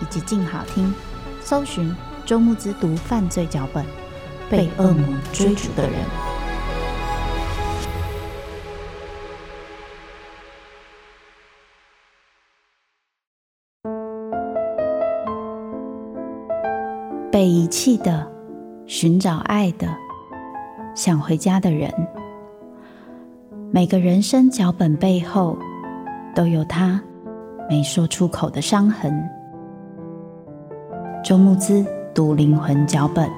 以及静好听，搜寻。周慕之读犯罪脚本，被恶魔追逐的人。被遗弃的，寻找爱的，想回家的人。每个人生脚本背后，都有他没说出口的伤痕。周慕姿。读灵魂脚本。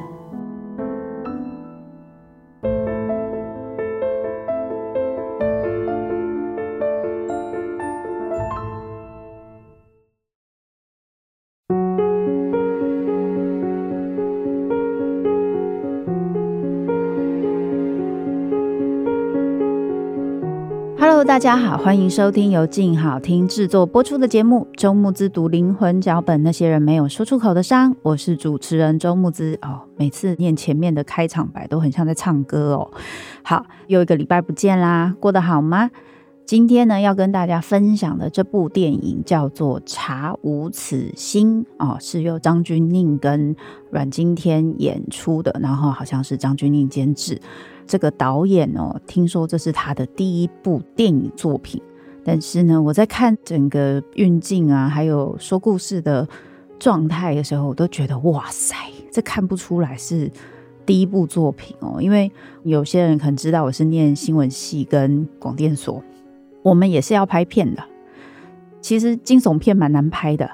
大家好，欢迎收听由静好听制作播出的节目《周木之读灵魂脚本》，那些人没有说出口的伤。我是主持人周木之哦，每次念前面的开场白都很像在唱歌哦。好，又一个礼拜不见啦，过得好吗？今天呢，要跟大家分享的这部电影叫做《查无此心》哦，是由张钧甯跟阮经天演出的，然后好像是张钧甯监制。这个导演哦，听说这是他的第一部电影作品，但是呢，我在看整个运镜啊，还有说故事的状态的时候，我都觉得哇塞，这看不出来是第一部作品哦。因为有些人可能知道我是念新闻系跟广电所，我们也是要拍片的。其实惊悚片蛮难拍的，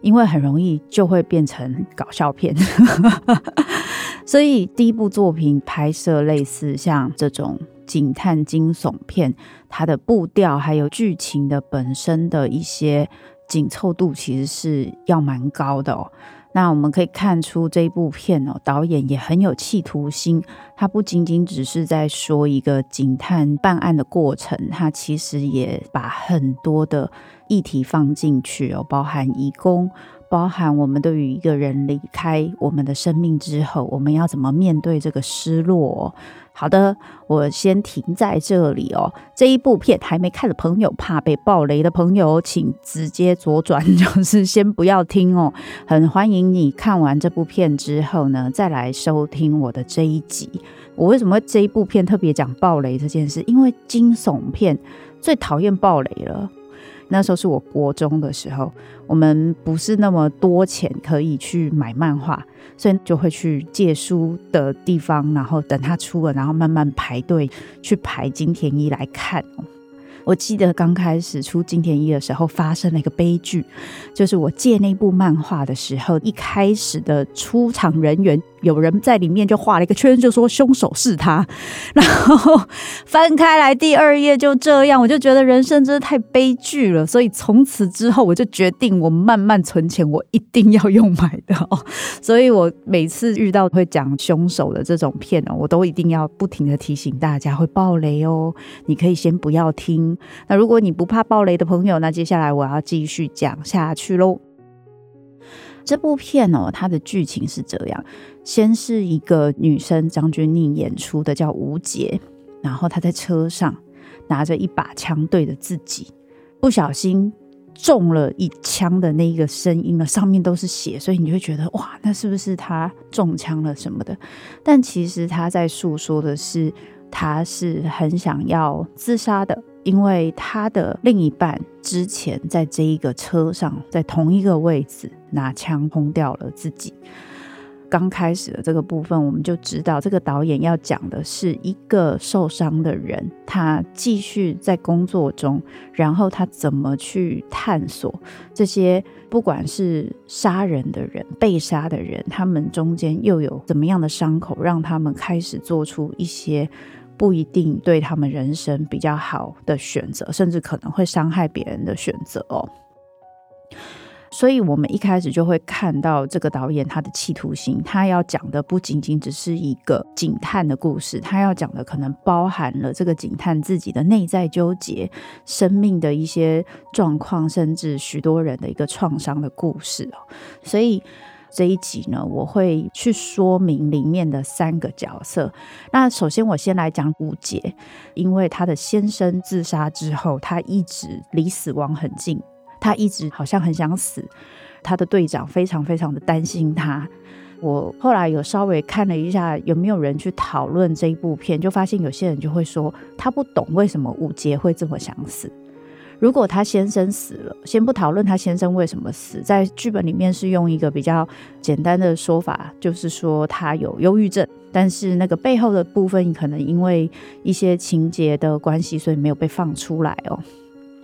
因为很容易就会变成搞笑片。所以第一部作品拍摄类似像这种警探惊悚片，它的步调还有剧情的本身的一些紧凑度，其实是要蛮高的哦。那我们可以看出这一部片哦，导演也很有企图心，他不仅仅只是在说一个警探办案的过程，他其实也把很多的议题放进去哦，包含移工。包含我们对于一个人离开我们的生命之后，我们要怎么面对这个失落？好的，我先停在这里哦。这一部片还没看的朋友，怕被爆雷的朋友，请直接左转，就是先不要听哦。很欢迎你看完这部片之后呢，再来收听我的这一集。我为什么这一部片特别讲爆雷这件事？因为惊悚片最讨厌爆雷了。那时候是我国中的时候，我们不是那么多钱可以去买漫画，所以就会去借书的地方，然后等它出了，然后慢慢排队去排金田一来看。我记得刚开始出金田一的时候，发生了一个悲剧，就是我借那部漫画的时候，一开始的出场人员。有人在里面就画了一个圈，就说凶手是他，然后翻开来第二页就这样，我就觉得人生真的太悲剧了。所以从此之后，我就决定我慢慢存钱，我一定要用买的哦。所以我每次遇到会讲凶手的这种片哦，我都一定要不停的提醒大家会爆雷哦。你可以先不要听。那如果你不怕爆雷的朋友，那接下来我要继续讲下去喽。这部片哦，它的剧情是这样：先是一个女生张钧甯演出的，叫吴洁，然后她在车上拿着一把枪对着自己，不小心中了一枪的那一个声音了，上面都是血，所以你会觉得哇，那是不是她中枪了什么的？但其实她在诉说的是，她是很想要自杀的，因为她的另一半之前在这一个车上，在同一个位置。拿枪轰掉了自己。刚开始的这个部分，我们就知道这个导演要讲的是一个受伤的人，他继续在工作中，然后他怎么去探索这些不管是杀人的人、被杀的人，他们中间又有怎么样的伤口，让他们开始做出一些不一定对他们人生比较好的选择，甚至可能会伤害别人的选择哦。所以，我们一开始就会看到这个导演他的企图心，他要讲的不仅仅只是一个警探的故事，他要讲的可能包含了这个警探自己的内在纠结、生命的一些状况，甚至许多人的一个创伤的故事哦。所以这一集呢，我会去说明里面的三个角色。那首先，我先来讲五杰，因为他的先生自杀之后，他一直离死亡很近。他一直好像很想死，他的队长非常非常的担心他。我后来有稍微看了一下，有没有人去讨论这一部片，就发现有些人就会说，他不懂为什么五杰会这么想死。如果他先生死了，先不讨论他先生为什么死，在剧本里面是用一个比较简单的说法，就是说他有忧郁症，但是那个背后的部分可能因为一些情节的关系，所以没有被放出来哦。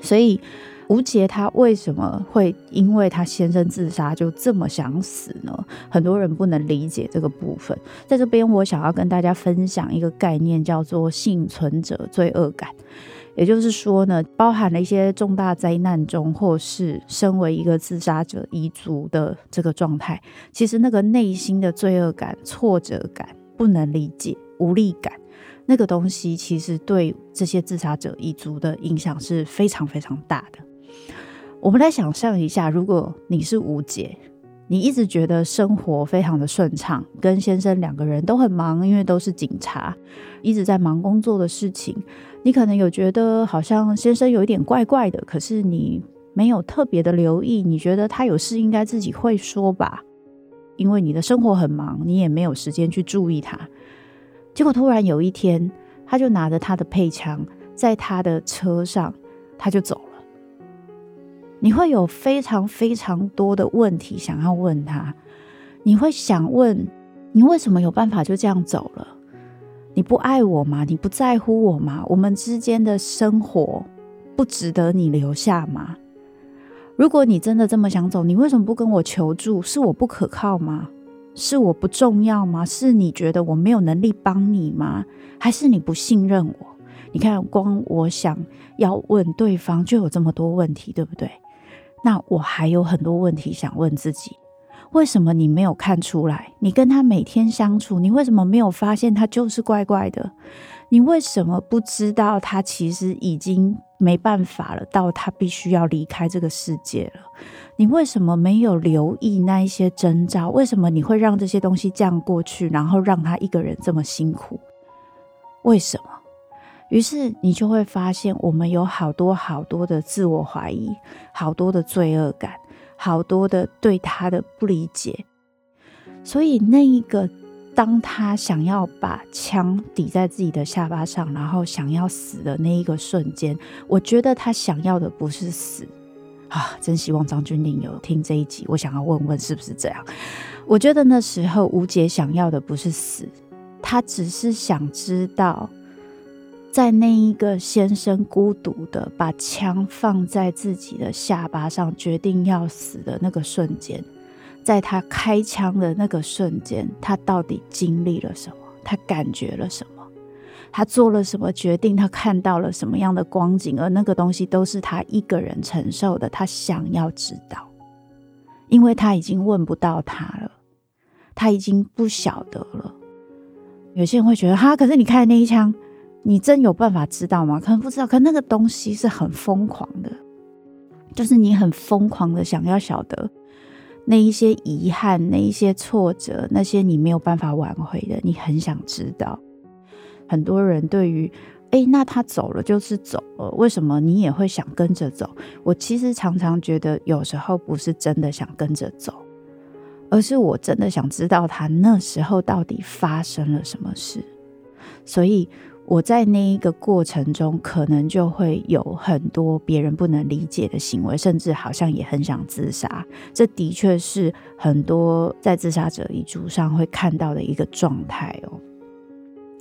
所以。吴杰他为什么会因为他先生自杀就这么想死呢？很多人不能理解这个部分。在这边，我想要跟大家分享一个概念，叫做幸存者罪恶感。也就是说呢，包含了一些重大灾难中，或是身为一个自杀者遗族的这个状态，其实那个内心的罪恶感、挫折感、不能理解、无力感，那个东西其实对这些自杀者遗族的影响是非常非常大的。我们来想象一下，如果你是吴杰，你一直觉得生活非常的顺畅，跟先生两个人都很忙，因为都是警察，一直在忙工作的事情。你可能有觉得好像先生有一点怪怪的，可是你没有特别的留意，你觉得他有事应该自己会说吧？因为你的生活很忙，你也没有时间去注意他。结果突然有一天，他就拿着他的配枪，在他的车上，他就走了。你会有非常非常多的问题想要问他，你会想问，你为什么有办法就这样走了？你不爱我吗？你不在乎我吗？我们之间的生活不值得你留下吗？如果你真的这么想走，你为什么不跟我求助？是我不可靠吗？是我不重要吗？是你觉得我没有能力帮你吗？还是你不信任我？你看，光我想要问对方就有这么多问题，对不对？那我还有很多问题想问自己：为什么你没有看出来？你跟他每天相处，你为什么没有发现他就是怪怪的？你为什么不知道他其实已经没办法了，到他必须要离开这个世界了？你为什么没有留意那一些征兆？为什么你会让这些东西这样过去，然后让他一个人这么辛苦？为什么？于是你就会发现，我们有好多好多的自我怀疑，好多的罪恶感，好多的对他的不理解。所以那一个，当他想要把枪抵在自己的下巴上，然后想要死的那一个瞬间，我觉得他想要的不是死啊！真希望张君令有听这一集，我想要问问是不是这样？我觉得那时候吴杰想要的不是死，他只是想知道。在那一个先生孤独的把枪放在自己的下巴上，决定要死的那个瞬间，在他开枪的那个瞬间，他到底经历了什么？他感觉了什么？他做了什么决定？他看到了什么样的光景？而那个东西都是他一个人承受的。他想要知道，因为他已经问不到他了，他已经不晓得了。有些人会觉得，哈，可是你开的那一枪。你真有办法知道吗？可能不知道，可那个东西是很疯狂的，就是你很疯狂的想要晓得那一些遗憾、那一些挫折、那些你没有办法挽回的，你很想知道。很多人对于，诶，那他走了就是走了，为什么你也会想跟着走？我其实常常觉得，有时候不是真的想跟着走，而是我真的想知道他那时候到底发生了什么事。所以。我在那一个过程中，可能就会有很多别人不能理解的行为，甚至好像也很想自杀。这的确是很多在自杀者遗嘱上会看到的一个状态哦。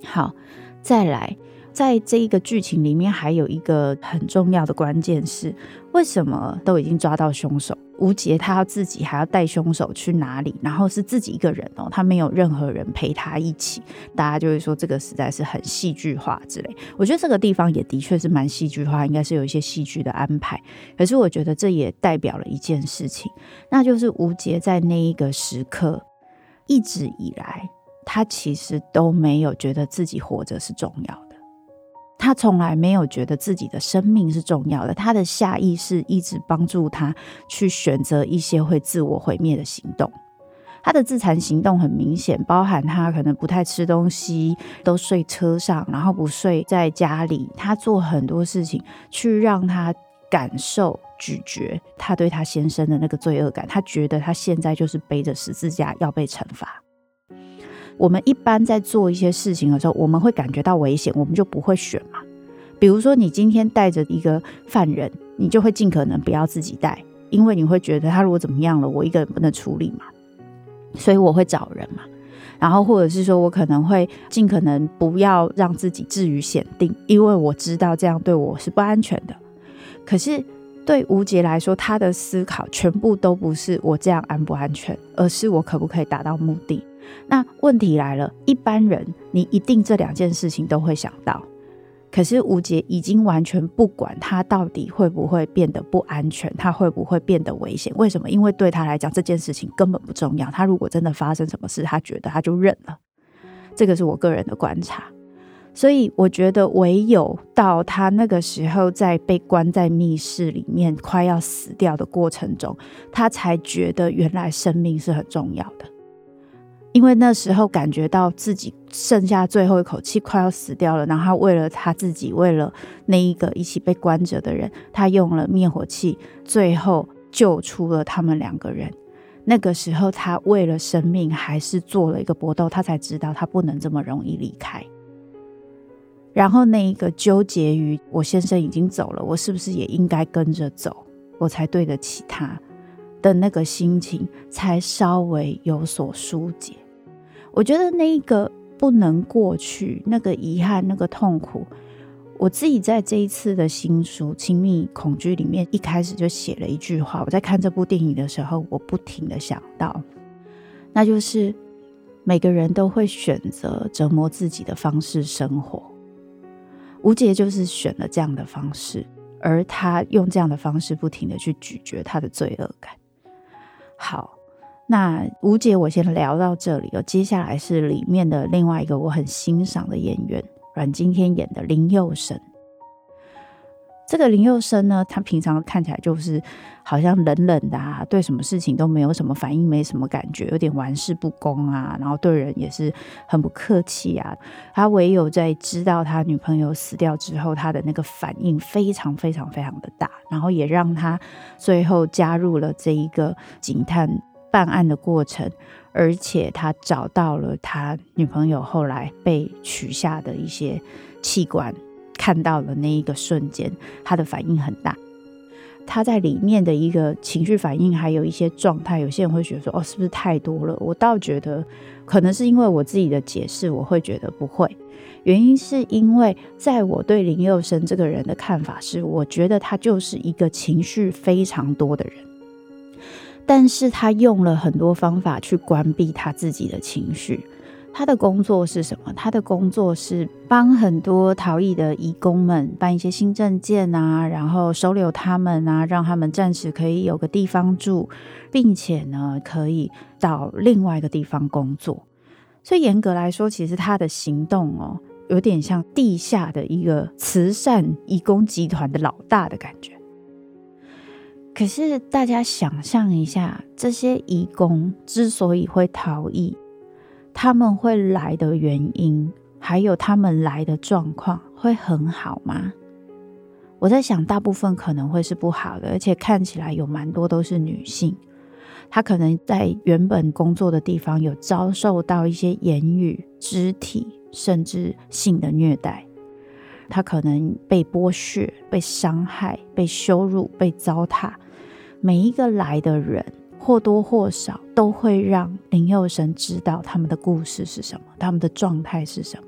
好，再来，在这一个剧情里面，还有一个很重要的关键是，为什么都已经抓到凶手？吴杰他要自己还要带凶手去哪里？然后是自己一个人哦，他没有任何人陪他一起，大家就会说这个实在是很戏剧化之类。我觉得这个地方也的确是蛮戏剧化，应该是有一些戏剧的安排。可是我觉得这也代表了一件事情，那就是吴杰在那一个时刻一直以来，他其实都没有觉得自己活着是重要。他从来没有觉得自己的生命是重要的，他的下意识一直帮助他去选择一些会自我毁灭的行动。他的自残行动很明显，包含他可能不太吃东西，都睡车上，然后不睡在家里。他做很多事情去让他感受咀嚼他对他先生的那个罪恶感。他觉得他现在就是背着十字架要被惩罚。我们一般在做一些事情的时候，我们会感觉到危险，我们就不会选嘛。比如说，你今天带着一个犯人，你就会尽可能不要自己带，因为你会觉得他如果怎么样了，我一个人不能处理嘛，所以我会找人嘛。然后或者是说我可能会尽可能不要让自己置于险定，因为我知道这样对我是不安全的。可是对吴杰来说，他的思考全部都不是我这样安不安全，而是我可不可以达到目的。那问题来了，一般人你一定这两件事情都会想到，可是吴杰已经完全不管他到底会不会变得不安全，他会不会变得危险？为什么？因为对他来讲这件事情根本不重要。他如果真的发生什么事，他觉得他就认了。这个是我个人的观察。所以我觉得，唯有到他那个时候，在被关在密室里面快要死掉的过程中，他才觉得原来生命是很重要的。因为那时候感觉到自己剩下最后一口气，快要死掉了。然后他为了他自己，为了那一个一起被关着的人，他用了灭火器，最后救出了他们两个人。那个时候，他为了生命还是做了一个搏斗，他才知道他不能这么容易离开。然后那一个纠结于我先生已经走了，我是不是也应该跟着走，我才对得起他的那个心情，才稍微有所疏解。我觉得那一个不能过去，那个遗憾，那个痛苦，我自己在这一次的新书《亲密恐惧》里面，一开始就写了一句话。我在看这部电影的时候，我不停的想到，那就是每个人都会选择折磨自己的方式生活。吴杰就是选了这样的方式，而他用这样的方式不停的去咀嚼他的罪恶感。好。那吴杰，我先聊到这里了。接下来是里面的另外一个我很欣赏的演员，阮经天演的林佑生。这个林佑生呢，他平常看起来就是好像冷冷的啊，对什么事情都没有什么反应，没什么感觉，有点玩世不恭啊，然后对人也是很不客气啊。他唯有在知道他女朋友死掉之后，他的那个反应非常非常非常的大，然后也让他最后加入了这一个警探。办案的过程，而且他找到了他女朋友后来被取下的一些器官，看到了那一个瞬间，他的反应很大。他在里面的一个情绪反应，还有一些状态，有些人会觉得说：“哦，是不是太多了？”我倒觉得，可能是因为我自己的解释，我会觉得不会。原因是因为，在我对林佑生这个人的看法是，我觉得他就是一个情绪非常多的人。但是他用了很多方法去关闭他自己的情绪。他的工作是什么？他的工作是帮很多逃逸的移工们办一些新证件啊，然后收留他们啊，让他们暂时可以有个地方住，并且呢，可以到另外一个地方工作。所以严格来说，其实他的行动哦，有点像地下的一个慈善移工集团的老大的感觉。可是，大家想象一下，这些移工之所以会逃逸，他们会来的原因，还有他们来的状况，会很好吗？我在想，大部分可能会是不好的，而且看起来有蛮多都是女性，她可能在原本工作的地方有遭受到一些言语、肢体，甚至性的虐待，他可能被剥削、被伤害、被羞辱、被糟蹋。每一个来的人，或多或少都会让林佑生知道他们的故事是什么，他们的状态是什么。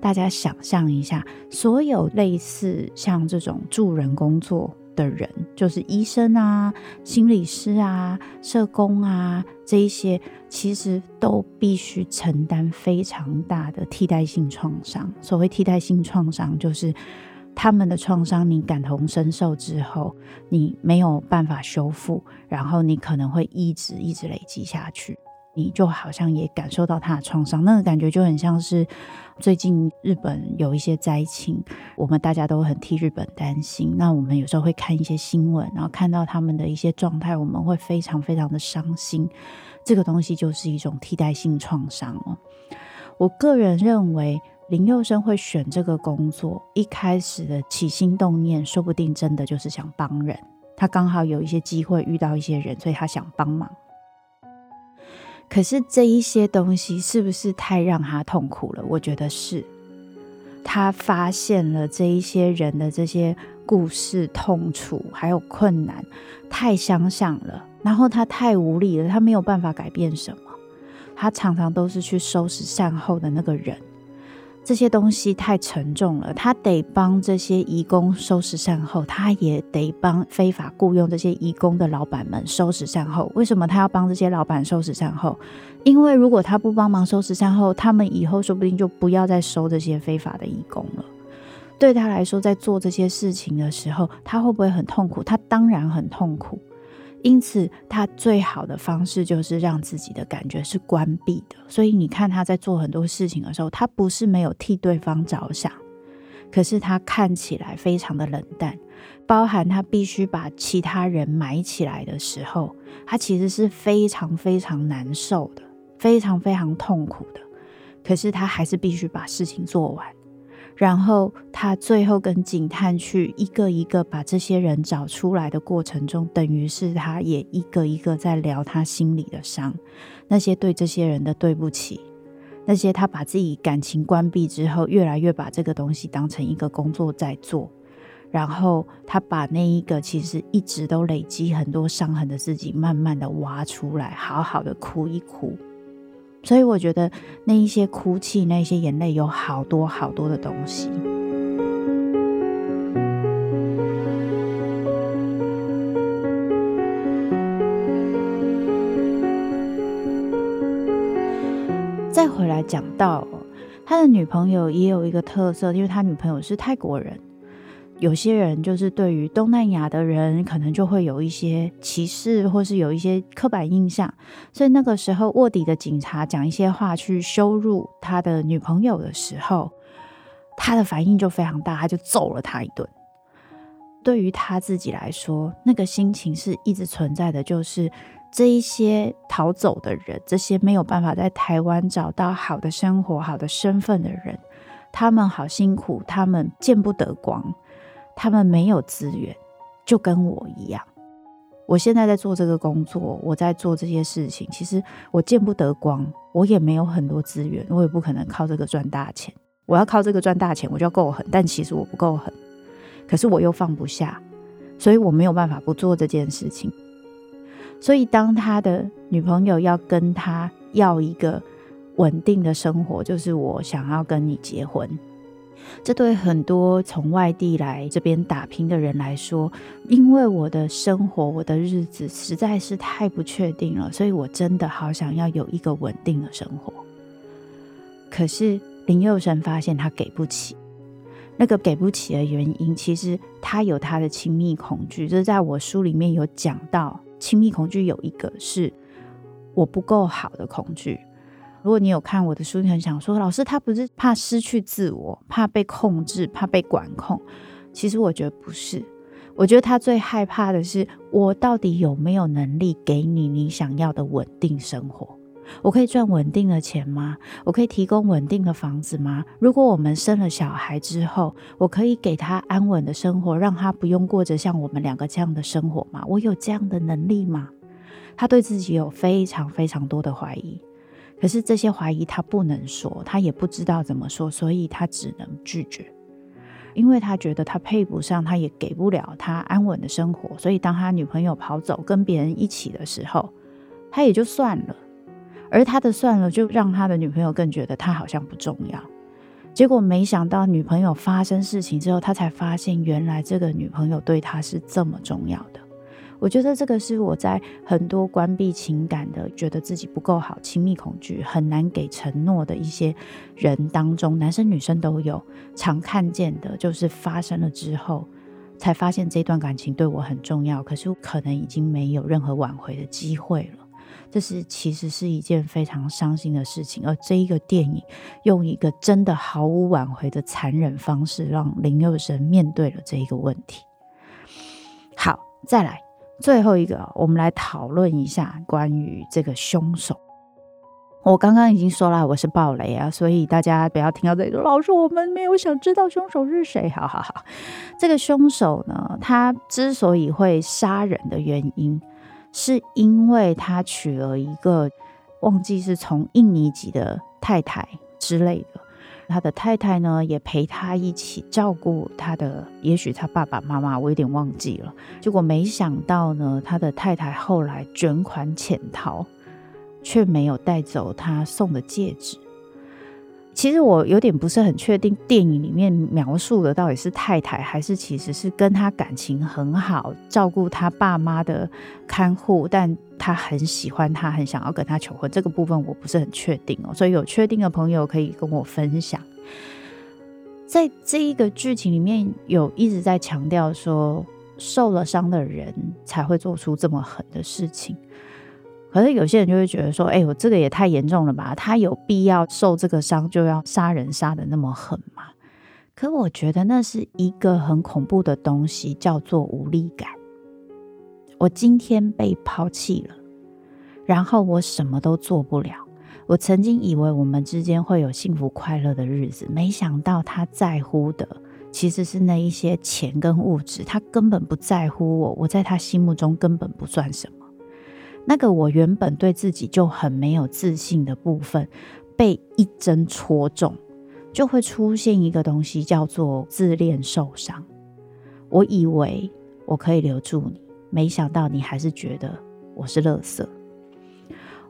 大家想象一下，所有类似像这种助人工作的人，就是医生啊、心理师啊、社工啊，这一些其实都必须承担非常大的替代性创伤。所谓替代性创伤，就是。他们的创伤，你感同身受之后，你没有办法修复，然后你可能会一直一直累积下去，你就好像也感受到他的创伤，那个感觉就很像是最近日本有一些灾情，我们大家都很替日本担心。那我们有时候会看一些新闻，然后看到他们的一些状态，我们会非常非常的伤心。这个东西就是一种替代性创伤哦。我个人认为。林佑生会选这个工作，一开始的起心动念，说不定真的就是想帮人。他刚好有一些机会遇到一些人，所以他想帮忙。可是这一些东西是不是太让他痛苦了？我觉得是。他发现了这一些人的这些故事、痛楚还有困难，太相像了。然后他太无力了，他没有办法改变什么。他常常都是去收拾善后的那个人。这些东西太沉重了，他得帮这些移工收拾善后，他也得帮非法雇佣这些移工的老板们收拾善后。为什么他要帮这些老板收拾善后？因为如果他不帮忙收拾善后，他们以后说不定就不要再收这些非法的移工了。对他来说，在做这些事情的时候，他会不会很痛苦？他当然很痛苦。因此，他最好的方式就是让自己的感觉是关闭的。所以你看他在做很多事情的时候，他不是没有替对方着想，可是他看起来非常的冷淡。包含他必须把其他人埋起来的时候，他其实是非常非常难受的，非常非常痛苦的。可是他还是必须把事情做完。然后他最后跟警探去一个一个把这些人找出来的过程中，等于是他也一个一个在疗他心里的伤，那些对这些人的对不起，那些他把自己感情关闭之后，越来越把这个东西当成一个工作在做，然后他把那一个其实一直都累积很多伤痕的自己，慢慢的挖出来，好好的哭一哭。所以我觉得那一些哭泣，那一些眼泪，有好多好多的东西。再回来讲到他的女朋友，也有一个特色，因为他女朋友是泰国人。有些人就是对于东南亚的人，可能就会有一些歧视，或是有一些刻板印象。所以那个时候，卧底的警察讲一些话去羞辱他的女朋友的时候，他的反应就非常大，他就揍了他一顿。对于他自己来说，那个心情是一直存在的，就是这一些逃走的人，这些没有办法在台湾找到好的生活、好的身份的人，他们好辛苦，他们见不得光。他们没有资源，就跟我一样。我现在在做这个工作，我在做这些事情。其实我见不得光，我也没有很多资源，我也不可能靠这个赚大钱。我要靠这个赚大钱，我就要够狠。但其实我不够狠，可是我又放不下，所以我没有办法不做这件事情。所以当他的女朋友要跟他要一个稳定的生活，就是我想要跟你结婚。这对很多从外地来这边打拼的人来说，因为我的生活、我的日子实在是太不确定了，所以我真的好想要有一个稳定的生活。可是林佑生发现他给不起，那个给不起的原因，其实他有他的亲密恐惧。就是在我书里面有讲到，亲密恐惧有一个是我不够好的恐惧。如果你有看我的书，你很想说，老师他不是怕失去自我，怕被控制，怕被管控。其实我觉得不是，我觉得他最害怕的是，我到底有没有能力给你你想要的稳定生活？我可以赚稳定的钱吗？我可以提供稳定的房子吗？如果我们生了小孩之后，我可以给他安稳的生活，让他不用过着像我们两个这样的生活吗？我有这样的能力吗？他对自己有非常非常多的怀疑。可是这些怀疑他不能说，他也不知道怎么说，所以他只能拒绝。因为他觉得他配不上，他也给不了他安稳的生活，所以当他女朋友跑走跟别人一起的时候，他也就算了。而他的算了，就让他的女朋友更觉得他好像不重要。结果没想到女朋友发生事情之后，他才发现原来这个女朋友对他是这么重要的。我觉得这个是我在很多关闭情感的、觉得自己不够好、亲密恐惧、很难给承诺的一些人当中，男生女生都有常看见的，就是发生了之后，才发现这段感情对我很重要，可是可能已经没有任何挽回的机会了。这是其实是一件非常伤心的事情，而这一个电影用一个真的毫无挽回的残忍方式，让林佑生面对了这一个问题。好，再来最后一个，我们来讨论一下关于这个凶手。我刚刚已经说了，我是暴雷啊，所以大家不要听到这里说，老师，我们没有想知道凶手是谁。好好好，这个凶手呢，他之所以会杀人的原因。是因为他娶了一个忘记是从印尼籍的太太之类的，他的太太呢也陪他一起照顾他的，也许他爸爸妈妈，我有点忘记了。结果没想到呢，他的太太后来卷款潜逃，却没有带走他送的戒指。其实我有点不是很确定，电影里面描述的到底是太太，还是其实是跟他感情很好、照顾他爸妈的看护，但他很喜欢他，很想要跟他求婚。这个部分我不是很确定哦，所以有确定的朋友可以跟我分享。在这一个剧情里面有一直在强调说，受了伤的人才会做出这么狠的事情。可是有些人就会觉得说：“哎，我这个也太严重了吧？他有必要受这个伤就要杀人杀得那么狠吗？”可我觉得那是一个很恐怖的东西，叫做无力感。我今天被抛弃了，然后我什么都做不了。我曾经以为我们之间会有幸福快乐的日子，没想到他在乎的其实是那一些钱跟物质，他根本不在乎我，我在他心目中根本不算什么。那个我原本对自己就很没有自信的部分，被一针戳中，就会出现一个东西叫做自恋受伤。我以为我可以留住你，没想到你还是觉得我是垃圾。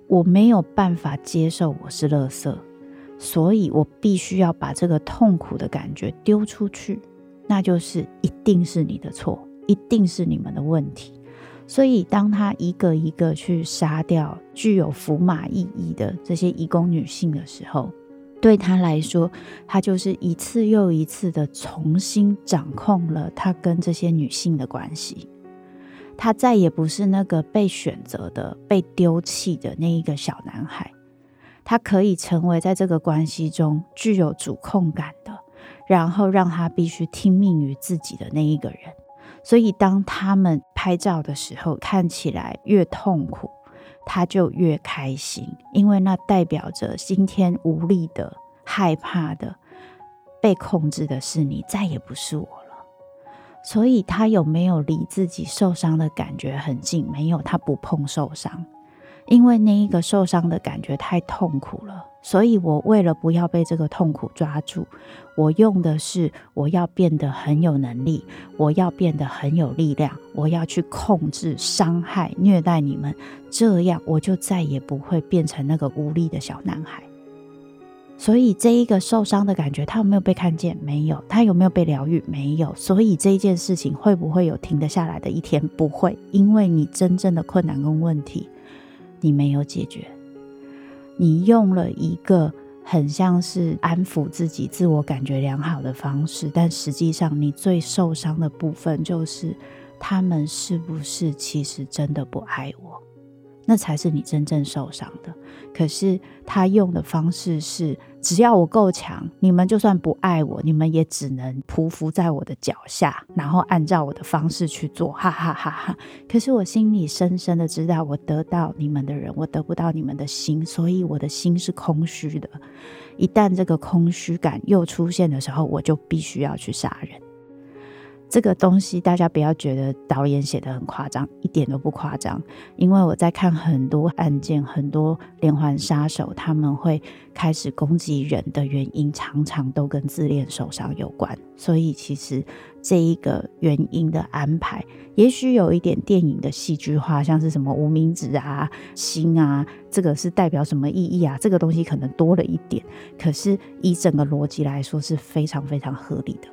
我没有办法接受我是垃圾，所以我必须要把这个痛苦的感觉丢出去，那就是一定是你的错，一定是你们的问题。所以，当他一个一个去杀掉具有福马意义的这些移工女性的时候，对他来说，他就是一次又一次的重新掌控了他跟这些女性的关系。他再也不是那个被选择的、被丢弃的那一个小男孩，他可以成为在这个关系中具有主控感的，然后让他必须听命于自己的那一个人。所以，当他们拍照的时候，看起来越痛苦，他就越开心，因为那代表着今天无力的、害怕的、被控制的是你，再也不是我了。所以，他有没有离自己受伤的感觉很近？没有，他不碰受伤。因为那一个受伤的感觉太痛苦了，所以我为了不要被这个痛苦抓住，我用的是我要变得很有能力，我要变得很有力量，我要去控制、伤害、虐待你们，这样我就再也不会变成那个无力的小男孩。所以这一个受伤的感觉，他有没有被看见？没有。他有没有被疗愈？没有。所以这一件事情会不会有停得下来的一天？不会，因为你真正的困难跟问题。你没有解决，你用了一个很像是安抚自己、自我感觉良好的方式，但实际上你最受伤的部分就是他们是不是其实真的不爱我？那才是你真正受伤的。可是他用的方式是，只要我够强，你们就算不爱我，你们也只能匍匐在我的脚下，然后按照我的方式去做，哈哈哈哈！可是我心里深深的知道，我得到你们的人，我得不到你们的心，所以我的心是空虚的。一旦这个空虚感又出现的时候，我就必须要去杀人。这个东西大家不要觉得导演写得很夸张，一点都不夸张。因为我在看很多案件，很多连环杀手他们会开始攻击人的原因，常常都跟自恋受伤有关。所以其实这一个原因的安排，也许有一点电影的戏剧化，像是什么无名指啊、心啊，这个是代表什么意义啊？这个东西可能多了一点，可是以整个逻辑来说是非常非常合理的。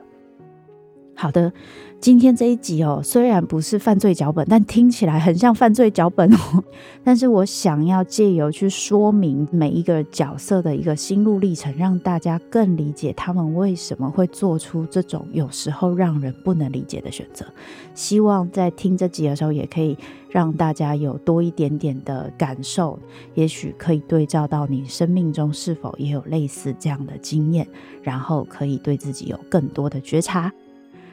好的，今天这一集哦，虽然不是犯罪脚本，但听起来很像犯罪脚本哦。但是我想要借由去说明每一个角色的一个心路历程，让大家更理解他们为什么会做出这种有时候让人不能理解的选择。希望在听这集的时候，也可以让大家有多一点点的感受，也许可以对照到你生命中是否也有类似这样的经验，然后可以对自己有更多的觉察。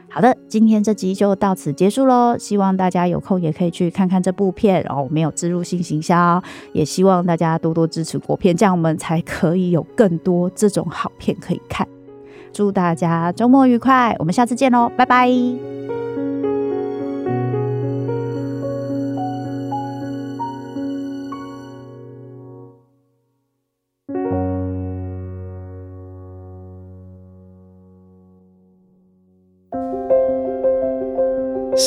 好的，今天这集就到此结束喽。希望大家有空也可以去看看这部片，然后我没有置入性行销，也希望大家多多支持国片，这样我们才可以有更多这种好片可以看。祝大家周末愉快，我们下次见喽，拜拜。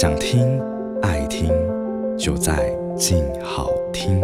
想听爱听，就在静好听。